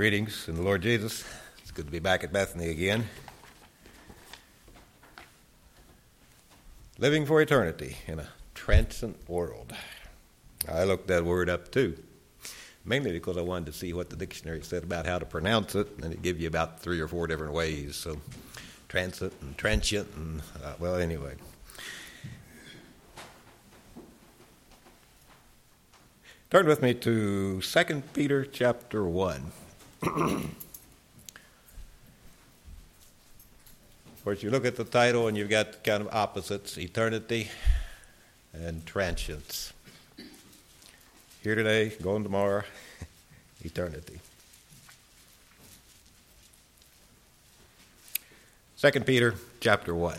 Greetings in the Lord Jesus. It's good to be back at Bethany again. Living for eternity in a transient world. I looked that word up too, mainly because I wanted to see what the dictionary said about how to pronounce it, and it gave you about three or four different ways. So, transient and transient, and uh, well, anyway. Turn with me to 2 Peter chapter 1. Of course, you look at the title and you've got kind of opposites eternity and transience. Here today, going tomorrow, eternity. 2 Peter chapter 1.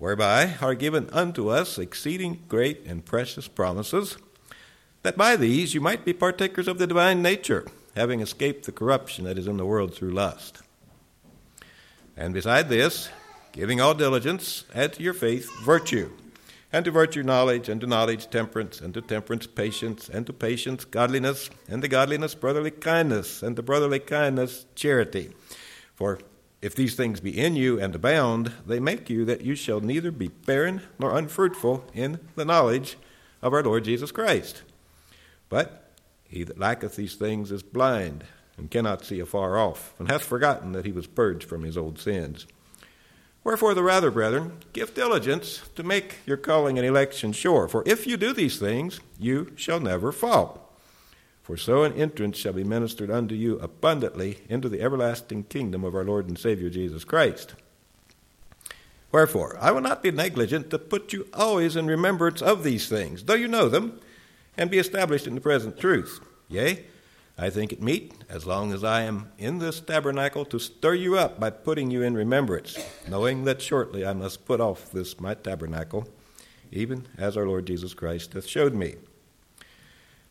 whereby are given unto us exceeding great and precious promises, that by these you might be partakers of the divine nature, having escaped the corruption that is in the world through lust. And beside this, giving all diligence, add to your faith virtue, and to virtue knowledge, and to knowledge temperance, and to temperance patience, and to patience godliness, and to godliness brotherly kindness, and to brotherly kindness charity. For if these things be in you and abound, they make you that you shall neither be barren nor unfruitful in the knowledge of our Lord Jesus Christ. But he that lacketh these things is blind, and cannot see afar off, and hath forgotten that he was purged from his old sins. Wherefore, the rather, brethren, give diligence to make your calling and election sure. For if you do these things, you shall never fall. For so an entrance shall be ministered unto you abundantly into the everlasting kingdom of our Lord and Savior Jesus Christ. Wherefore, I will not be negligent to put you always in remembrance of these things, though you know them, and be established in the present truth. Yea, I think it meet, as long as I am in this tabernacle, to stir you up by putting you in remembrance, knowing that shortly I must put off this my tabernacle, even as our Lord Jesus Christ hath showed me.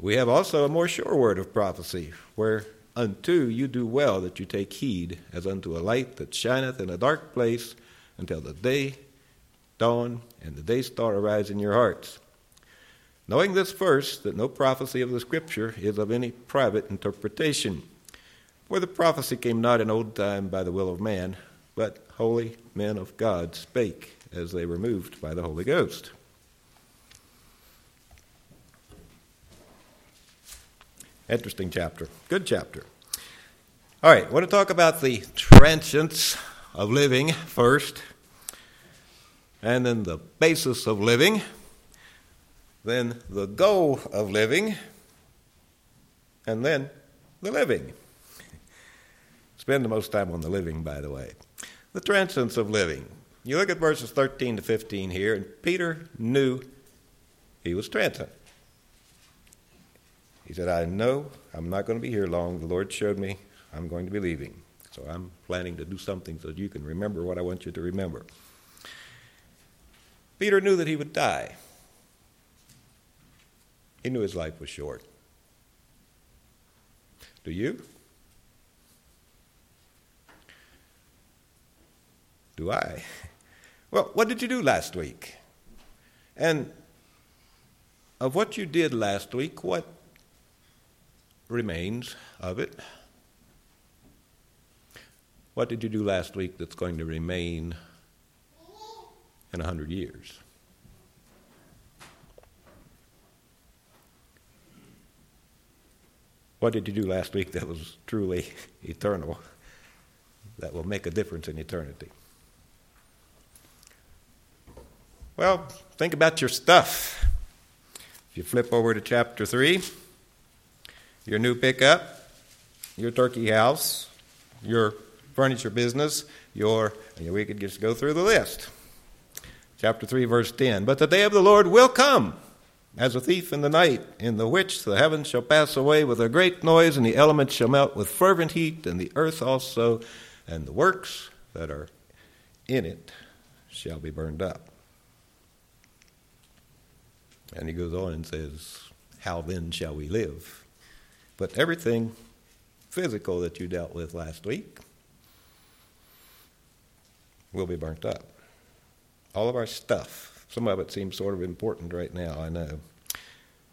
We have also a more sure word of prophecy, whereunto you do well that you take heed, as unto a light that shineth in a dark place until the day dawn and the day star arise in your hearts. Knowing this first, that no prophecy of the Scripture is of any private interpretation. For the prophecy came not in old time by the will of man, but holy men of God spake as they were moved by the Holy Ghost. Interesting chapter. Good chapter. All right, I want to talk about the transience of living first, and then the basis of living, then the goal of living, and then the living. Spend the most time on the living, by the way. The transience of living. You look at verses 13 to 15 here, and Peter knew he was transient. He said, I know I'm not going to be here long. The Lord showed me I'm going to be leaving. So I'm planning to do something so that you can remember what I want you to remember. Peter knew that he would die. He knew his life was short. Do you? Do I? Well, what did you do last week? And of what you did last week, what remains of it. What did you do last week that's going to remain in a hundred years? What did you do last week that was truly eternal? that will make a difference in eternity. Well, think about your stuff. If you flip over to chapter 3, your new pickup, your turkey house, your furniture business, your, we could just go through the list. Chapter 3, verse 10. But the day of the Lord will come as a thief in the night, in the which the heavens shall pass away with a great noise, and the elements shall melt with fervent heat, and the earth also, and the works that are in it shall be burned up. And he goes on and says, How then shall we live? But everything physical that you dealt with last week will be burnt up. All of our stuff. Some of it seems sort of important right now, I know.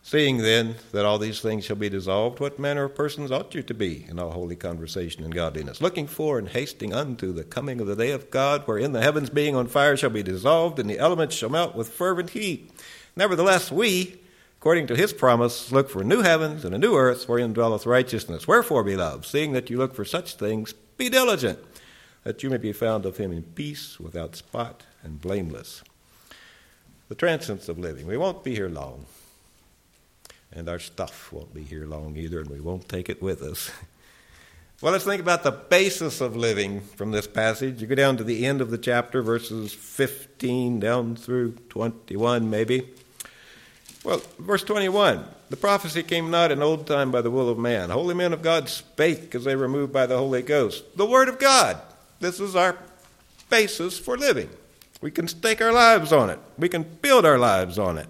Seeing then that all these things shall be dissolved, what manner of persons ought you to be in all holy conversation and godliness, looking for and hasting unto the coming of the day of God, wherein the heavens being on fire shall be dissolved, and the elements shall melt with fervent heat? Nevertheless, we, according to his promise, look for new heavens and a new earth wherein dwelleth righteousness. Wherefore, beloved, seeing that you look for such things, be diligent, that you may be found of him in peace, without spot, and blameless. The transience of living. We won't be here long. And our stuff won't be here long either, and we won't take it with us. Well, let's think about the basis of living from this passage. You go down to the end of the chapter, verses 15 down through 21, maybe. Well, verse 21 The prophecy came not in old time by the will of man. Holy men of God spake as they were moved by the Holy Ghost. The Word of God. This is our basis for living. We can stake our lives on it, we can build our lives on it.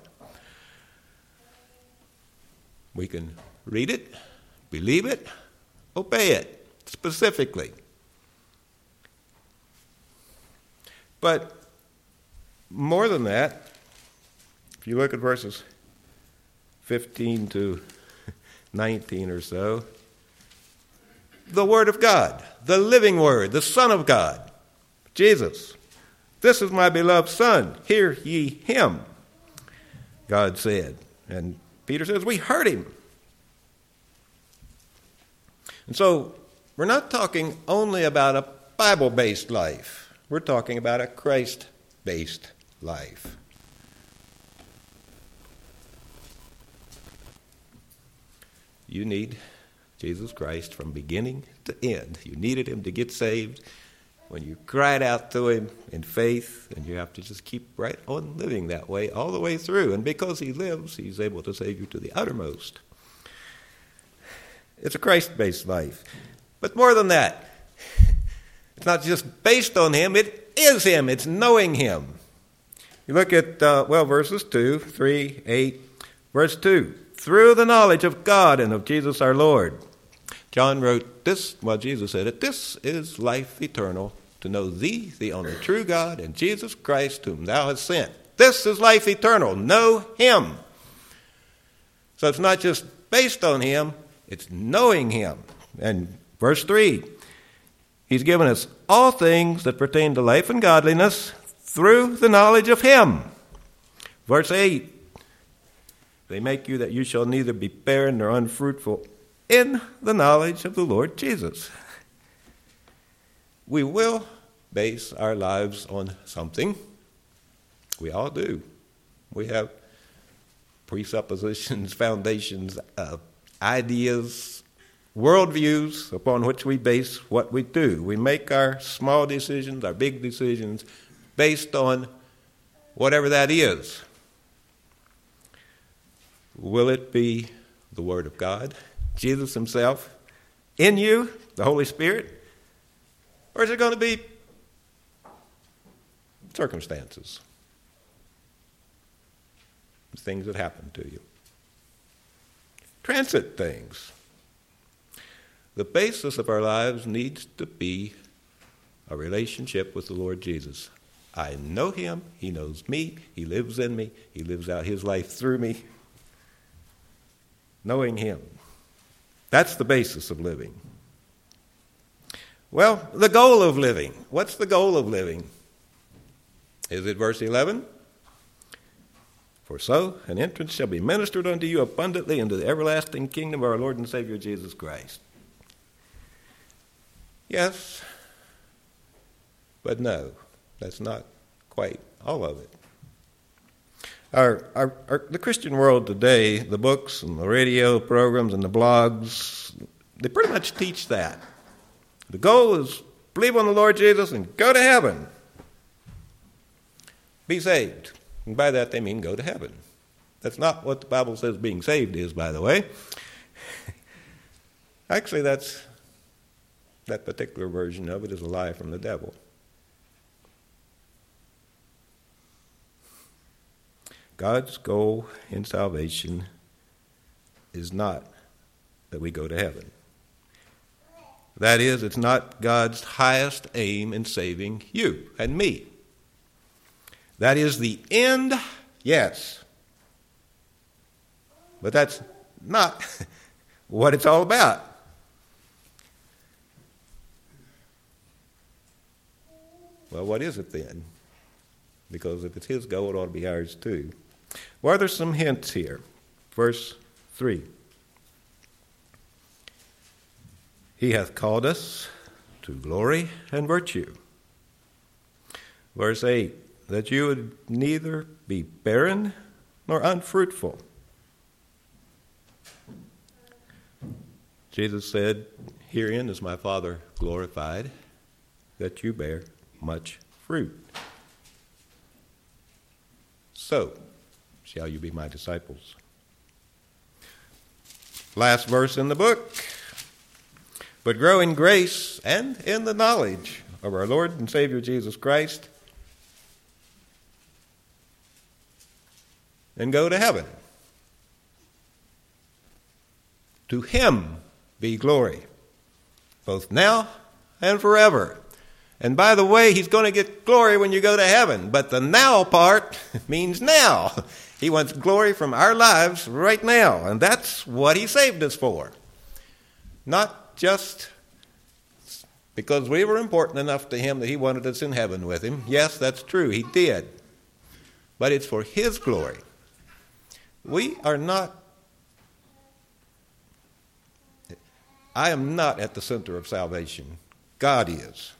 We can read it, believe it, obey it specifically. But more than that, if you look at verses 15 to 19 or so. The Word of God, the living Word, the Son of God, Jesus. This is my beloved Son. Hear ye him, God said. And Peter says, We heard him. And so we're not talking only about a Bible based life, we're talking about a Christ based life. You need Jesus Christ from beginning to end. You needed him to get saved. When you cried out to him in faith, and you have to just keep right on living that way all the way through. And because he lives, he's able to save you to the uttermost. It's a Christ based life. But more than that, it's not just based on him, it is him, it's knowing him. You look at, uh, well, verses 2, 3, 8, verse 2 through the knowledge of God and of Jesus our Lord. John wrote this, well, Jesus said it, this is life eternal, to know thee, the only true God, and Jesus Christ, whom thou hast sent. This is life eternal. Know him. So it's not just based on him, it's knowing him. And verse 3 He's given us all things that pertain to life and godliness through the knowledge of him. Verse 8 they make you that you shall neither be barren nor unfruitful in the knowledge of the Lord Jesus. We will base our lives on something. We all do. We have presuppositions, foundations, uh, ideas, worldviews upon which we base what we do. We make our small decisions, our big decisions, based on whatever that is. Will it be the Word of God, Jesus Himself, in you, the Holy Spirit? Or is it going to be circumstances? Things that happen to you. Transit things. The basis of our lives needs to be a relationship with the Lord Jesus. I know Him, He knows me, He lives in me, He lives out His life through me knowing Him. That's the basis of living. Well, the goal of living. What's the goal of living? Is it verse 11? For so an entrance shall be ministered unto you abundantly into the everlasting kingdom of our Lord and Savior Jesus Christ. Yes, But no, that's not quite all of it. Our, our, our, the Christian world today, the books and the radio programs and the blogs, they pretty much teach that. The goal is believe on the Lord Jesus and go to heaven. Be saved. And by that they mean go to heaven. That's not what the Bible says being saved is, by the way. Actually, that's that particular version of it is a lie from the devil. God's goal in salvation is not that we go to heaven. That is, it's not God's highest aim in saving you and me. That is the end, yes. But that's not what it's all about. Well, what is it then? Because if it's His goal, it ought to be ours too. Well, there's some hints here. Verse 3 He hath called us to glory and virtue. Verse 8 That you would neither be barren nor unfruitful. Jesus said, Herein is my Father glorified, that you bear much fruit. So shall you be my disciples. Last verse in the book. But grow in grace and in the knowledge of our Lord and Savior Jesus Christ, and go to heaven. To him be glory, both now and forever. And by the way, he's going to get glory when you go to heaven. But the now part means now. He wants glory from our lives right now. And that's what he saved us for. Not just because we were important enough to him that he wanted us in heaven with him. Yes, that's true. He did. But it's for his glory. We are not. I am not at the center of salvation. God is.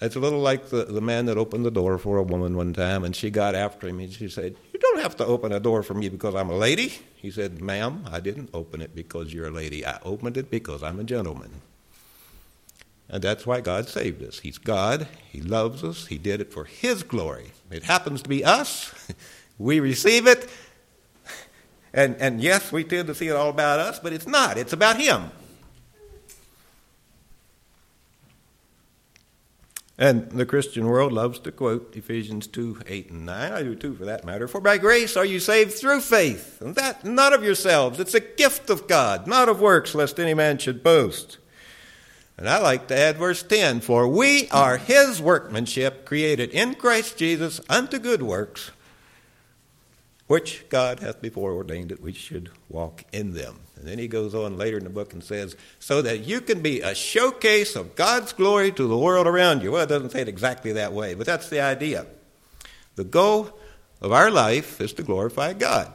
It's a little like the, the man that opened the door for a woman one time, and she got after him, and she said, You don't have to open a door for me because I'm a lady. He said, Ma'am, I didn't open it because you're a lady. I opened it because I'm a gentleman. And that's why God saved us. He's God. He loves us. He did it for His glory. It happens to be us. we receive it. And, and yes, we tend to see it all about us, but it's not. It's about Him. And the Christian world loves to quote Ephesians 2 8 and 9. I do too, for that matter. For by grace are you saved through faith, and that not of yourselves. It's a gift of God, not of works, lest any man should boast. And I like to add verse 10 For we are his workmanship, created in Christ Jesus unto good works, which God hath before ordained that we should walk in them. And then he goes on later in the book and says, so that you can be a showcase of God's glory to the world around you. Well, it doesn't say it exactly that way, but that's the idea. The goal of our life is to glorify God.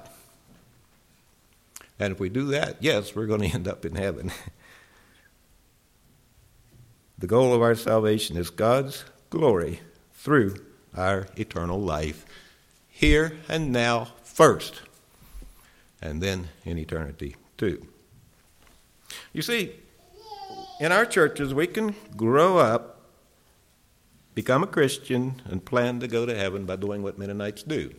And if we do that, yes, we're going to end up in heaven. the goal of our salvation is God's glory through our eternal life, here and now first, and then in eternity too. You see, in our churches, we can grow up, become a Christian, and plan to go to heaven by doing what Mennonites do.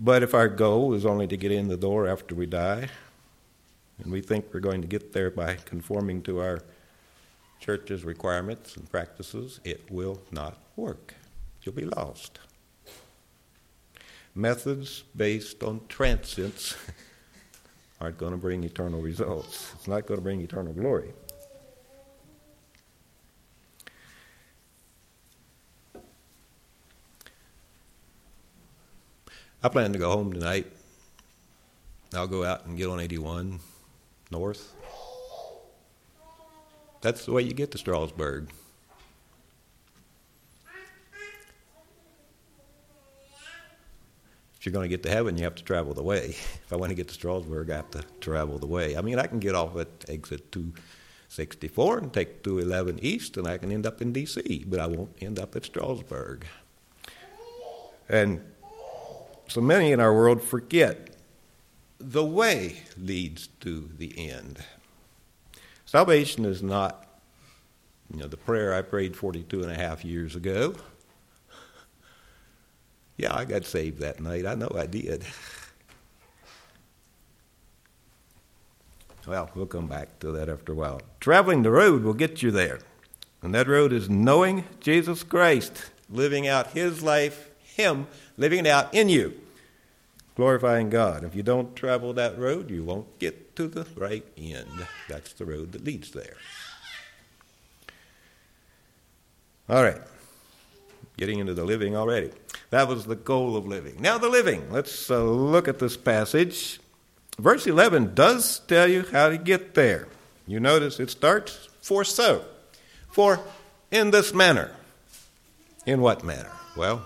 But if our goal is only to get in the door after we die, and we think we're going to get there by conforming to our church's requirements and practices, it will not work. You'll be lost methods based on transience aren't going to bring eternal results. It's not going to bring eternal glory. I plan to go home tonight. I'll go out and get on 81 north. That's the way you get to Strasburg. If you're going to get to heaven, you have to travel the way. If I want to get to Strasburg, I have to travel the way. I mean, I can get off at exit 264 and take 211 east, and I can end up in D.C., but I won't end up at Strasburg. And so many in our world forget the way leads to the end. Salvation is not, you know, the prayer I prayed 42 and a half years ago. Yeah, I got saved that night. I know I did. Well, we'll come back to that after a while. Traveling the road will get you there. And that road is knowing Jesus Christ, living out His life, Him living it out in you, glorifying God. If you don't travel that road, you won't get to the right end. That's the road that leads there. All right getting into the living already. That was the goal of living. Now, the living. Let's uh, look at this passage. Verse 11 does tell you how to get there. You notice it starts, for so. For in this manner. In what manner? Well,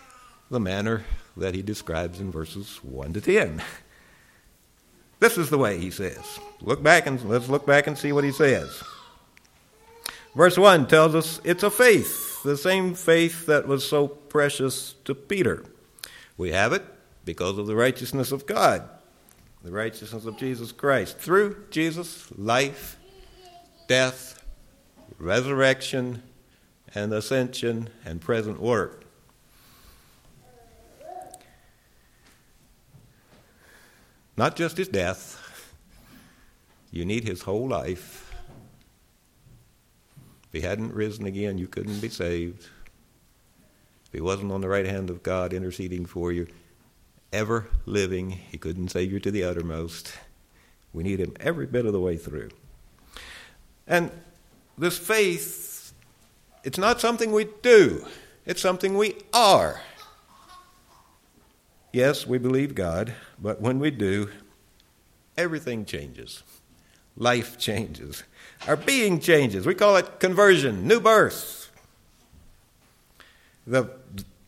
the manner that he describes in verses 1 to 10. This is the way he says. Look back and let's look back and see what he says. Verse 1 tells us it's a faith the same faith that was so precious to Peter. We have it because of the righteousness of God, the righteousness of Jesus Christ. Through Jesus' life, death, resurrection, and ascension and present work. Not just his death, you need his whole life if he hadn't risen again, you couldn't be saved. If he wasn't on the right hand of God interceding for you, ever living, he couldn't save you to the uttermost. We need him every bit of the way through. And this faith, it's not something we do, it's something we are. Yes, we believe God, but when we do, everything changes. Life changes. Our being changes. We call it conversion, new birth. The,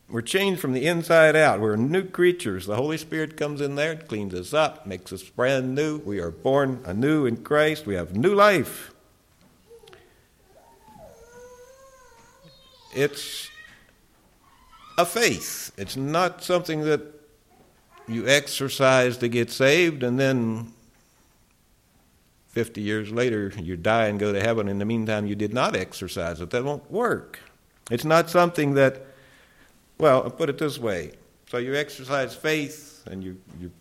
we're changed from the inside out. We're new creatures. The Holy Spirit comes in there, cleans us up, makes us brand new. We are born anew in Christ. We have new life. It's a faith. It's not something that you exercise to get saved and then 50 years later you die and go to heaven. In the meantime, you did not exercise it. That won't work. It's not something that, well, I'll put it this way. So you exercise faith and you, you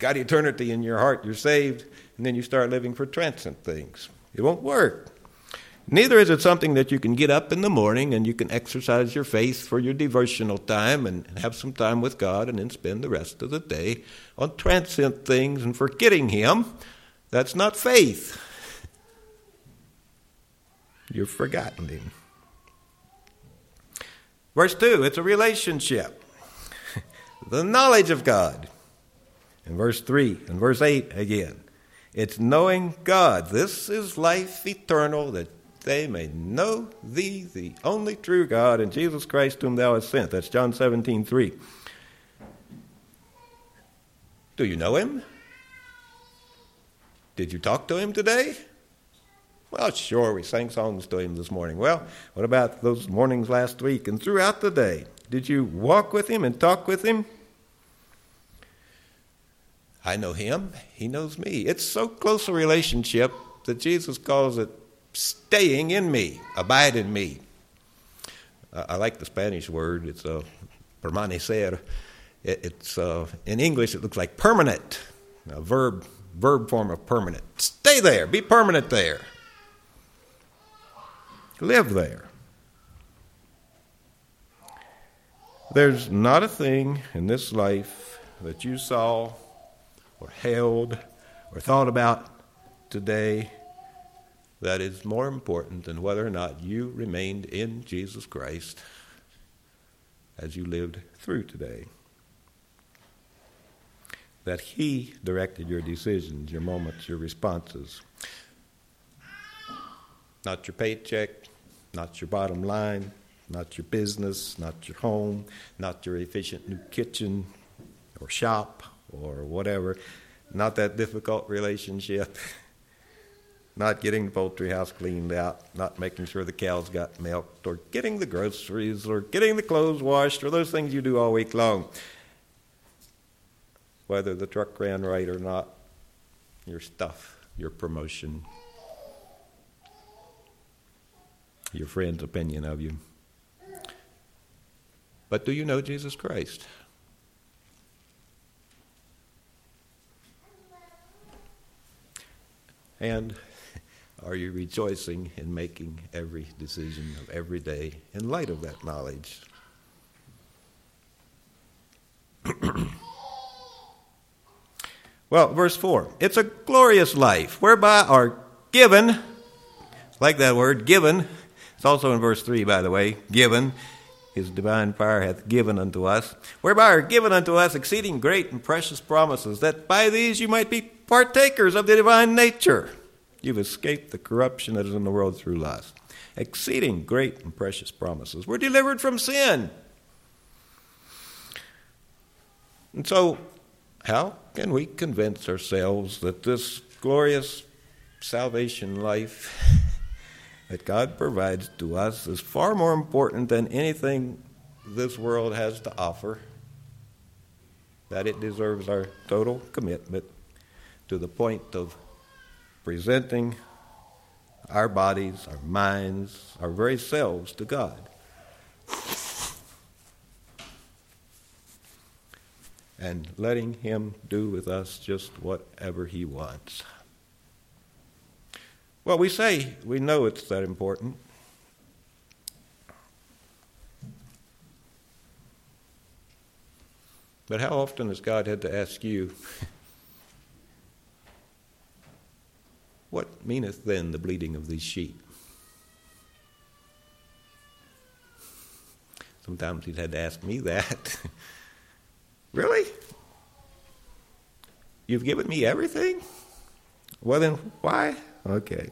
got eternity in your heart, you're saved, and then you start living for transient things. It won't work. Neither is it something that you can get up in the morning and you can exercise your faith for your devotional time and have some time with God and then spend the rest of the day on transient things and forgetting Him that's not faith. You've forgotten him. Verse 2, it's a relationship. the knowledge of God. In verse 3 and verse 8 again, it's knowing God. This is life eternal, that they may know thee, the only true God, and Jesus Christ, whom thou hast sent. That's John 17, 3. Do you know him? Did you talk to him today? Well, sure, we sang songs to him this morning. Well, what about those mornings last week and throughout the day? Did you walk with him and talk with him? I know him, he knows me. It's so close a relationship that Jesus calls it staying in me, abide in me. I like the Spanish word, it's a uh, permanecer. It's uh, in English, it looks like permanent, a verb verb form of permanent. Stay there, be permanent there. Live there. There's not a thing in this life that you saw or held or thought about today that is more important than whether or not you remained in Jesus Christ as you lived through today that He directed your decisions, your moments, your responses. Not your paycheck, not your bottom line, not your business, not your home, not your efficient new kitchen, or shop or whatever. Not that difficult relationship. not getting the poultry house cleaned out, not making sure the cows got milked, or getting the groceries, or getting the clothes washed, or those things you do all week long. Whether the truck ran right or not, your stuff, your promotion, your friend's opinion of you. But do you know Jesus Christ? And are you rejoicing in making every decision of every day in light of that knowledge? well, verse 4 it's a glorious life whereby are given, like that word, given. It's also in verse 3, by the way, given. His divine power hath given unto us, whereby are given unto us exceeding great and precious promises, that by these you might be partakers of the divine nature. You've escaped the corruption that is in the world through lust. Exceeding great and precious promises. We're delivered from sin. And so, how can we convince ourselves that this glorious salvation life that God provides to us is far more important than anything this world has to offer? That it deserves our total commitment to the point of presenting our bodies, our minds, our very selves to God. And letting Him do with us just whatever He wants. Well, we say we know it's that important. But how often has God had to ask you, What meaneth then the bleating of these sheep? Sometimes he's had to ask me that. really? You've given me everything? Well, then why? Okay.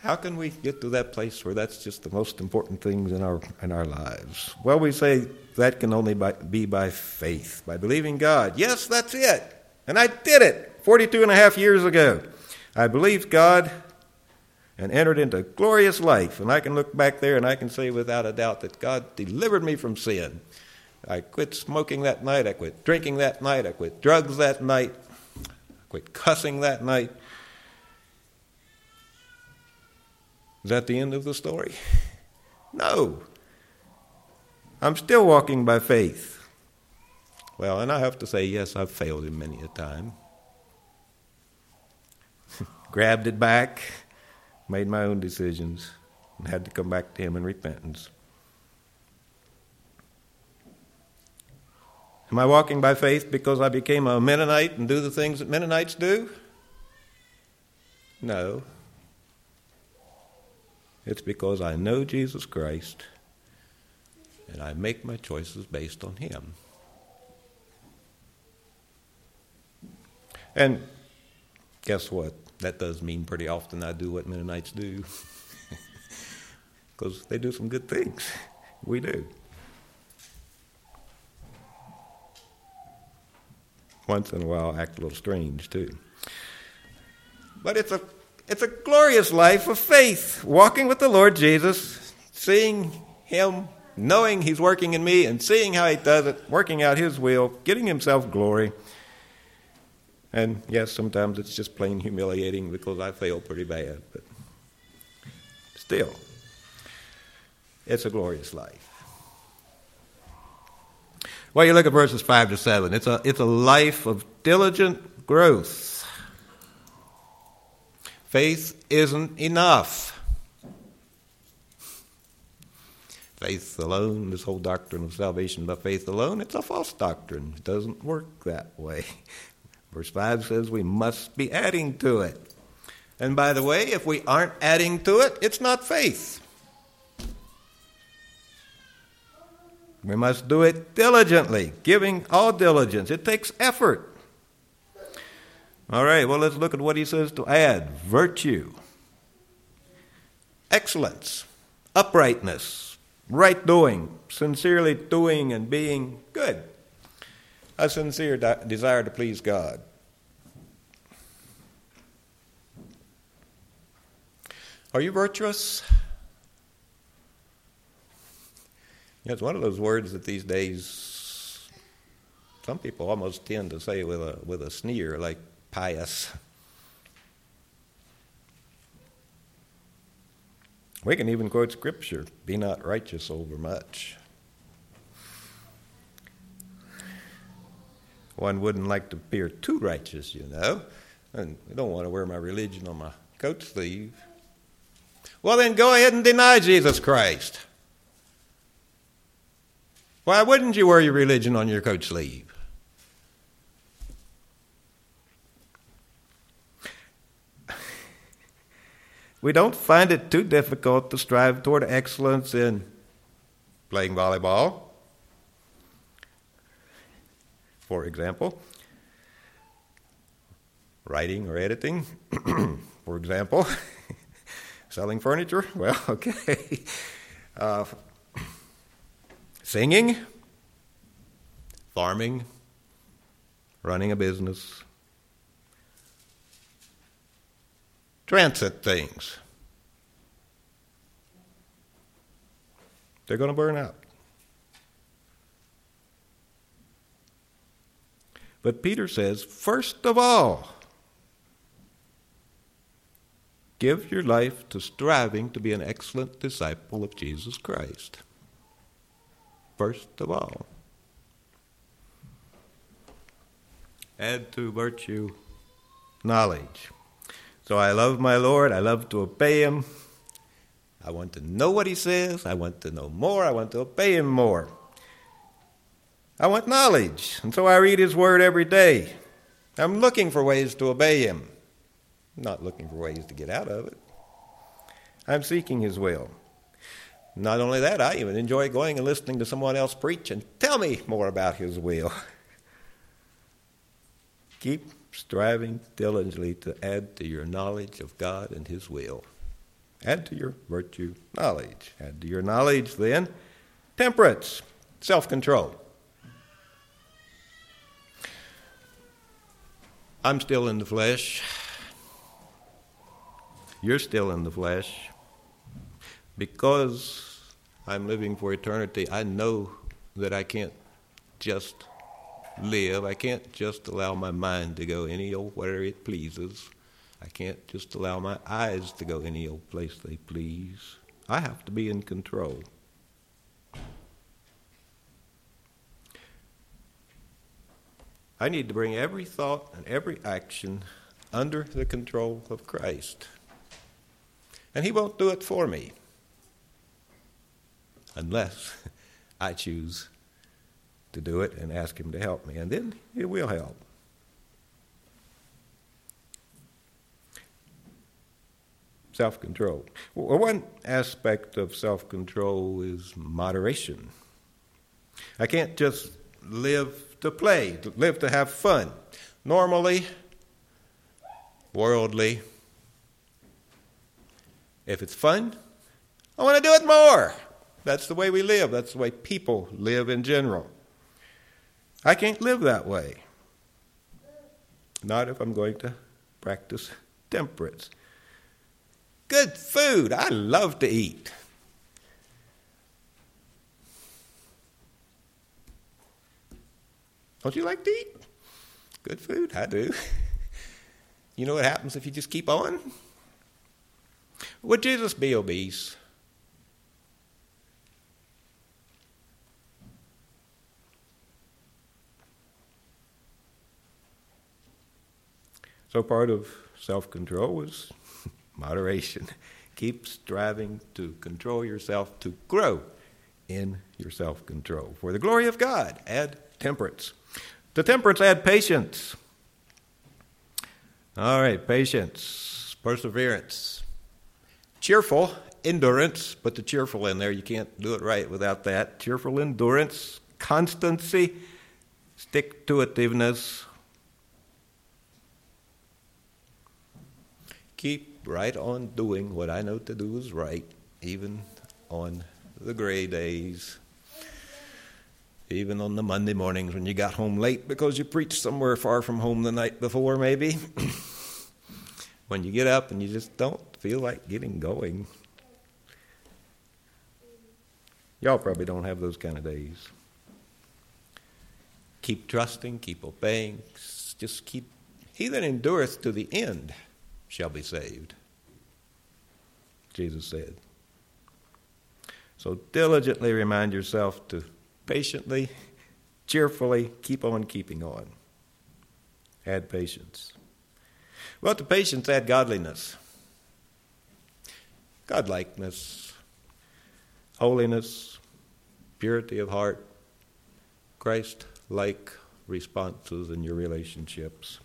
How can we get to that place where that's just the most important things in our in our lives? Well, we say that can only by, be by faith, by believing God. Yes, that's it. And I did it. 42 and a half years ago. I believed God and entered into glorious life. And I can look back there and I can say without a doubt that God delivered me from sin. I quit smoking that night. I quit drinking that night. I quit drugs that night. I quit cussing that night. Is that the end of the story? No. I'm still walking by faith. Well, and I have to say, yes, I've failed him many a time grabbed it back, made my own decisions, and had to come back to Him in repentance. Am I walking by faith because I became a Mennonite and do the things that Mennonites do? No. It's because I know Jesus Christ and I make my choices based on Him. And guess what? that does mean pretty often I do what Mennonites do. Because they do some good things. We do. Once in a while, act a little strange, too. But it's a, it's a glorious life of faith, walking with the Lord Jesus, seeing Him, knowing He's working in me, and seeing how He does it, working out His will, getting Himself glory. And yes, sometimes it's just plain humiliating because I fail pretty bad, but still, it's a glorious life. Well, you look at verses 5 to 7. It's a, it's a life of diligent growth. Faith isn't enough. Faith alone, this whole doctrine of salvation by faith alone, it's a false doctrine. It doesn't work that way. Verse 5 says we must be adding to it. And by the way, if we aren't adding to it, it's not faith. We must do it diligently, giving all diligence. It takes effort. All right, well, let's look at what he says to add virtue, excellence, uprightness, right doing, sincerely doing and being good. a sincere de- desire to please God. Are you virtuous? It's one of those words that these days some people almost tend to say with a with a sneer, like pious. We can even quote scripture be not righteous over much. One wouldn't like to appear too righteous, you know, and I don't want to wear my religion on my coat sleeve. Well, then go ahead and deny Jesus Christ. Why wouldn't you wear your religion on your coat sleeve? We don't find it too difficult to strive toward excellence in playing volleyball, for example, writing or editing, for example, selling furniture. Well, okay. Uh, singing, farming, running a business, transit things. They're going to burn out. But Peter says, first of all, give your life to striving to be an excellent disciple of Jesus Christ. First of all. Add to virtue knowledge. So I love my Lord. I love to obey Him. I want to know what He says. I want to know more. I want to obey Him more. I want knowledge. And so I read His Word every day. I'm looking for ways to obey Him, I'm not looking for ways to get out of it. I'm seeking His will. Not only that, I even enjoy going and listening to someone else preach and tell me more about His will. Keep striving diligently to add to your knowledge of God and His will. Add to your virtue knowledge. Add to your knowledge, then, temperance, self control. I'm still in the flesh. You're still in the flesh. Because I'm living for eternity, I know that I can't just live. I can't just allow my mind to go any old where it pleases. I can't just allow my eyes to go any old place they please. I have to be in control. I need to bring every thought and every action under the control of Christ. And He won't do it for me unless I choose to do it and ask Him to help me. And then He will help. Self control. Well, one aspect of self control is moderation. I can't just live to play, to live to have fun. Normally, worldly, if it's fun, I want to do it more. That's the way we live. That's the way people live in general. I can't live that way. Not if I'm going to practice temperance. Good food. I love to eat. Don't you like to eat? Good food. I do. you know what happens if you just keep on? Would Jesus be obese? So part of self control is moderation. Keep striving to control yourself, to grow in your self control. For the glory of God, add temperance. To temperance, add patience. All right, patience, perseverance, cheerful endurance. Put the cheerful in there. You can't do it right without that. Cheerful endurance, constancy, stick to itiveness, keep right on doing what I know to do is right, even on the gray days. even on the Monday mornings when you got home late because you preached somewhere far from home the night before, maybe. when you get up and you just don't feel like getting going. Y'all probably don't have those kind of days. Keep trusting, keep obeying, just keep. He that endureth to the end shall be saved, Jesus said. So diligently remind yourself to patiently, cheerfully keep on keeping on. Add patience. Well, to patience, add godliness, godlikeness, holiness, purity of heart, Christ like responses in your relationships.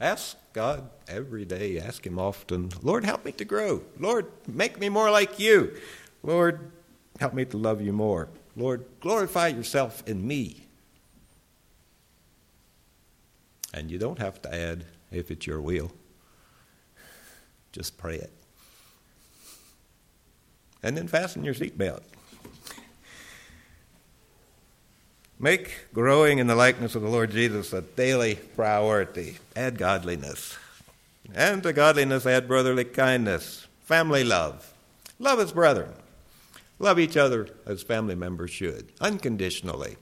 Ask God every day, ask Him often, Lord, help me to grow. Lord, make me more like you. Lord, help me to love you more. Lord, glorify yourself in me. And you don't have to add if it's your will. Just pray it. And then fasten your seatbelt. Make growing in the likeness of the Lord Jesus a daily priority. Add godliness. And to godliness, add brotherly kindness, family love. Love as brethren. Love each other as family members should, unconditionally.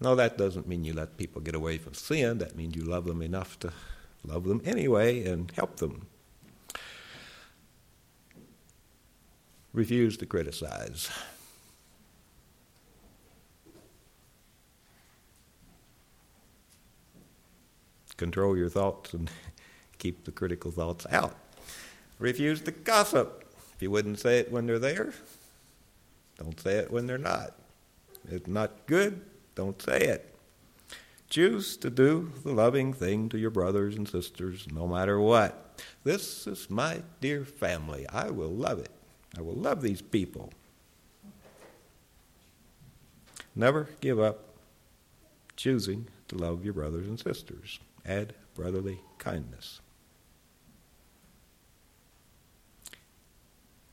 No, that doesn't mean you let people get away from sin. That means you love them enough to love them anyway and help them. Refuse to criticize. Control your thoughts and keep the critical thoughts out. Refuse to gossip. If you wouldn't say it when they're there, don't say it when they're not. It's not good, don't say it. Choose to do the loving thing to your brothers and sisters no matter what. This is my dear family. I will love it. I will love these people. Never give up choosing to love your brothers and sisters. Add brotherly kindness.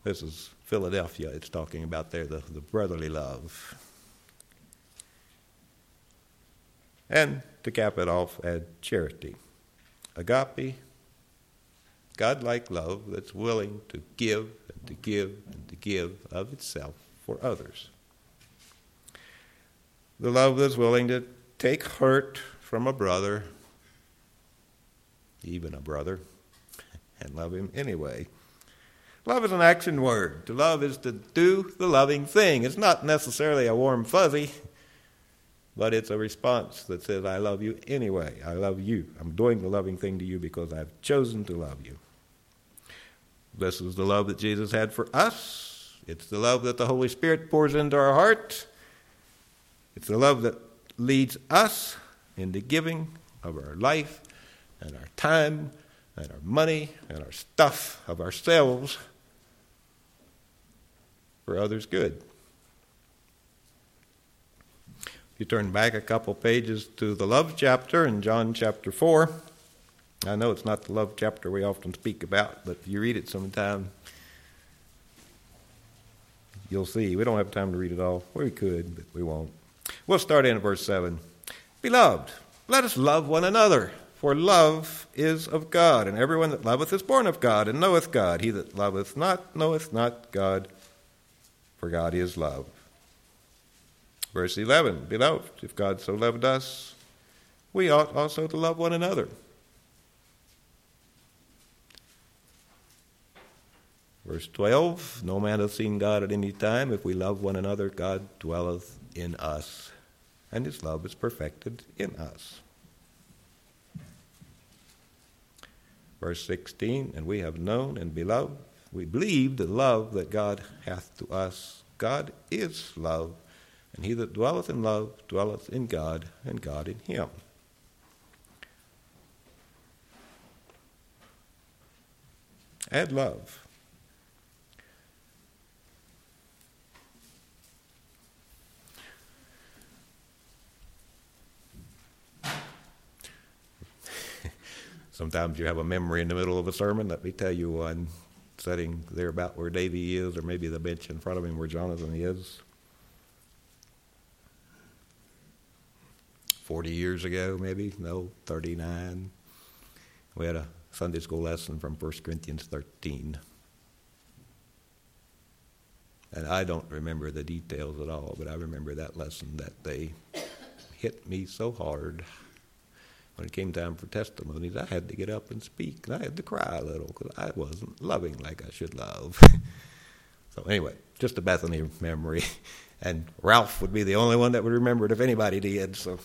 This is Philadelphia, it's talking about there the, the brotherly love. And to cap it off, add charity. Agape, God-like love that's willing to give and to give and to give of itself for others. The love that's willing to take hurt from a brother, even a brother, and love him anyway. Love is an action word. To love is to do the loving thing. It's not necessarily a warm fuzzy, but it's a response that says, I love you anyway. I love you. I'm doing the loving thing to you because I've chosen to love you. This is the love that Jesus had for us. It's the love that the Holy Spirit pours into our heart. It's the love that leads us into giving of our life and our time and our money and our stuff, of ourselves for others' good. If you turn back a couple pages to the love chapter in John chapter 4, I know it's not the love chapter we often speak about, but if you read it sometime, you'll see. We don't have time to read it all. We could, but we won't. We'll start in verse 7. Beloved, let us love one another, for love is of God, and everyone that loveth is born of God, and knoweth God. He that loveth not knoweth not God, for God is love. Verse 11 Beloved, if God so loved us, we ought also to love one another. Verse 12 No man hath seen God at any time. If we love one another, God dwelleth in us, and his love is perfected in us. Verse 16 And we have known and beloved we believe the love that God hath to us. God is love, and he that dwelleth in love dwelleth in God, and God in him. Add love. Sometimes you have a memory in the middle of a sermon. Let me tell you one sitting there about where Davy is, or maybe the bench in front of him where Jonathan is. 40 years ago, maybe, no, 39. We had a Sunday school lesson from 1 Corinthians 13. And I don't remember the details at all, but I remember that lesson that day hit me so hard. When it came time for testimonies, I had to get up and speak, and I had to cry a little because I wasn't loving like I should love. so, anyway, just a Bethany memory. And Ralph would be the only one that would remember it if anybody did. So.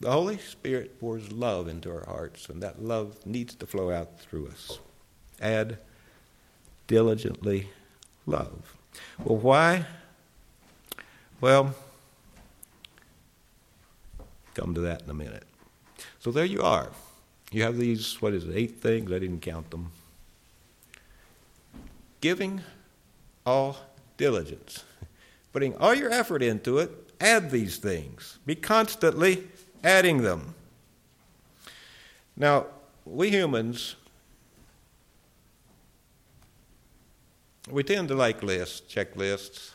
The Holy Spirit pours love into our hearts, and that love needs to flow out through us. Add diligently love. Well, why? Well, come to that in a minute. So there you are. You have these, what is it, eight things? I didn't count them. Giving all diligence, putting all your effort into it, add these things. Be constantly adding them. Now, we humans, we tend to like lists, checklists,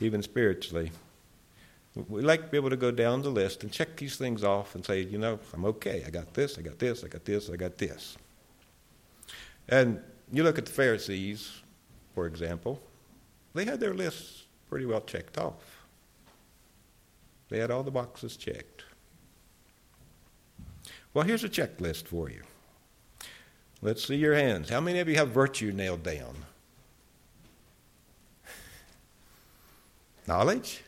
even spiritually. We like to be able to go down the list and check these things off and say, you know, I'm okay. I got this, I got this, I got this, I got this. And you look at the Pharisees, for example, they had their lists pretty well checked off. They had all the boxes checked. Well, here's a checklist for you. Let's see your hands. How many of you have virtue nailed down? Knowledge?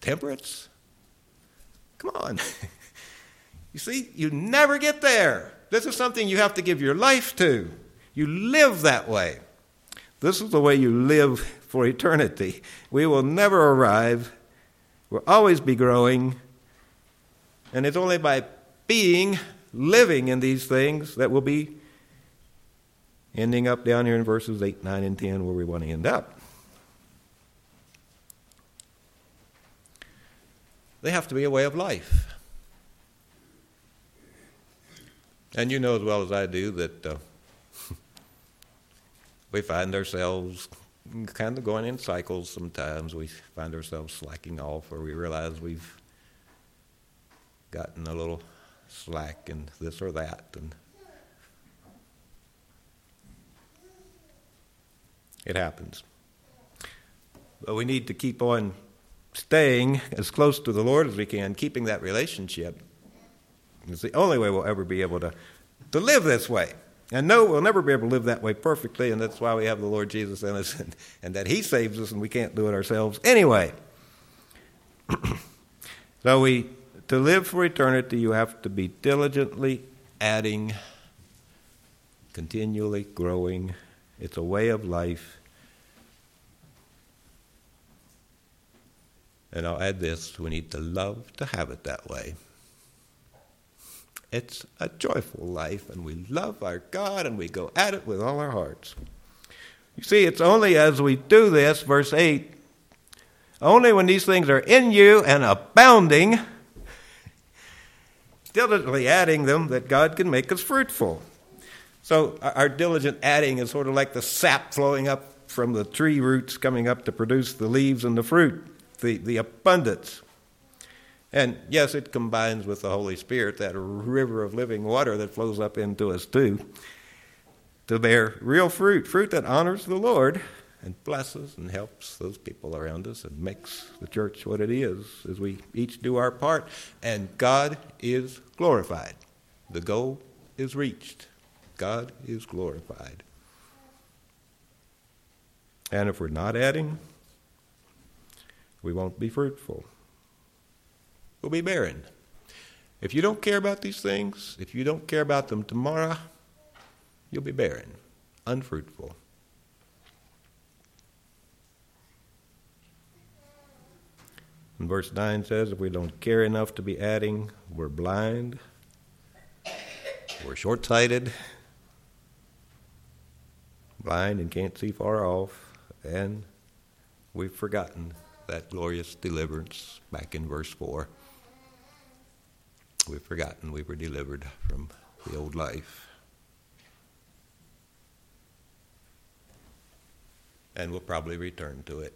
Temperance? Come on. you see, you never get there. This is something you have to give your life to. You live that way. This is the way you live for eternity. We will never arrive We'll always be growing. And it's only by being, living in these things that we'll be ending up down here in verses 8, 9, and 10 where we want to end up. They have to be a way of life. And you know as well as I do that uh, we find ourselves kind of going in cycles sometimes. We find ourselves slacking off, or we realize we've gotten a little slack in this or that. And it happens. But we need to keep on staying as close to the Lord as we can, keeping that relationship. is the only way we'll ever be able to, to live this way. And no, we'll never be able to live that way perfectly, and that's why we have the Lord Jesus in us, and, and that He saves us, and we can't do it ourselves anyway. so we, to live for eternity, you have to be diligently adding, continually growing. It's a way of life. And I'll add this: we need to love to have it that way. It's a joyful life, and we love our God and we go at it with all our hearts. You see, it's only as we do this, verse 8, only when these things are in you and abounding, diligently adding them, that God can make us fruitful. So our diligent adding is sort of like the sap flowing up from the tree roots coming up to produce the leaves and the fruit, the, the abundance. And yes, it combines with the Holy Spirit, that river of living water that flows up into us too, to bear real fruit, fruit that honors the Lord and blesses and helps those people around us and makes the church what it is as we each do our part. And God is glorified. The goal is reached. God is glorified. And if we're not adding, we won't be fruitful We'll be barren. If you don't care about these things, if you don't care about them tomorrow, you'll be barren, unfruitful. And verse 9 says, if we don't care enough to be adding, we're blind, we're short sighted, blind and can't see far off, and we've forgotten that glorious deliverance back in verse 4. We've forgotten we were delivered from the old life. and we'll probably return to it,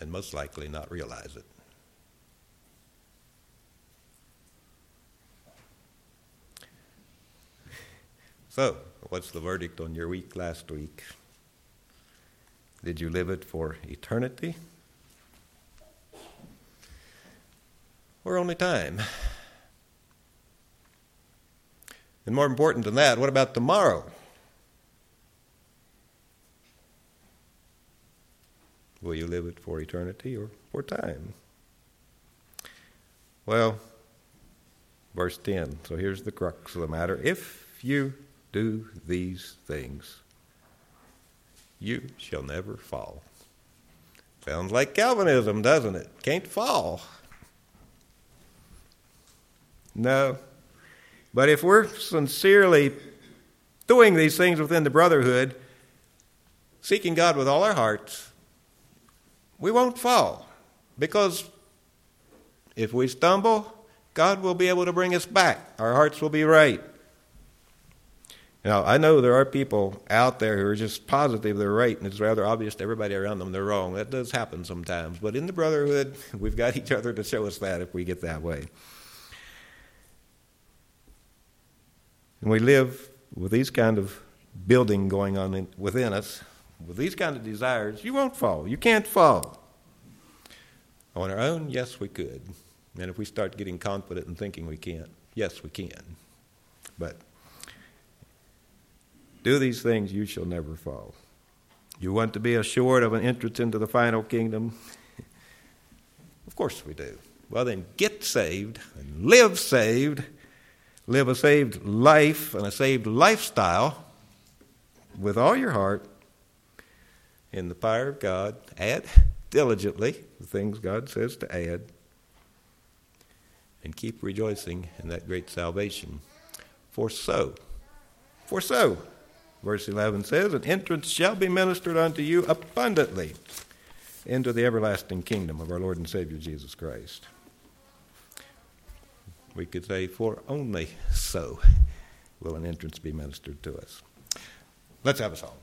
and most likely not realize it. So, what's the verdict on your week last week? Did you live it for eternity? Or only time? And more important than that, what about tomorrow? Will you live it for eternity or for time? Well, verse 10. So here's the crux of the matter. If you do these things, you shall never fall. Sounds like Calvinism, doesn't it? Can't fall. No. But if we're sincerely doing these things within the brotherhood, seeking God with all our hearts, we won't fall. Because if we stumble, God will be able to bring us back. Our hearts will be right. Now, I know there are people out there who are just positive they're right, and it's rather obvious to everybody around them they're wrong. That does happen sometimes. But in the brotherhood, we've got each other to show us that if we get that way. And we live with these kind of building going on in, within us, with these kind of desires, you won't fall. You can't fall. On our own, yes, we could. And if we start getting confident and thinking we can't, yes, we can. But do these things, you shall never fall. You want to be assured of an entrance into the final kingdom? of course we do. Well, then get saved and live saved, live a saved life and a saved lifestyle with all your heart in the fire of God. Add diligently the things God says to add. And keep rejoicing in that great salvation. For so, for so, Verse 11 says, An entrance shall be ministered unto you abundantly into the everlasting kingdom of our Lord and Savior Jesus Christ. We could say, For only so will an entrance be ministered to us. Let's have a song.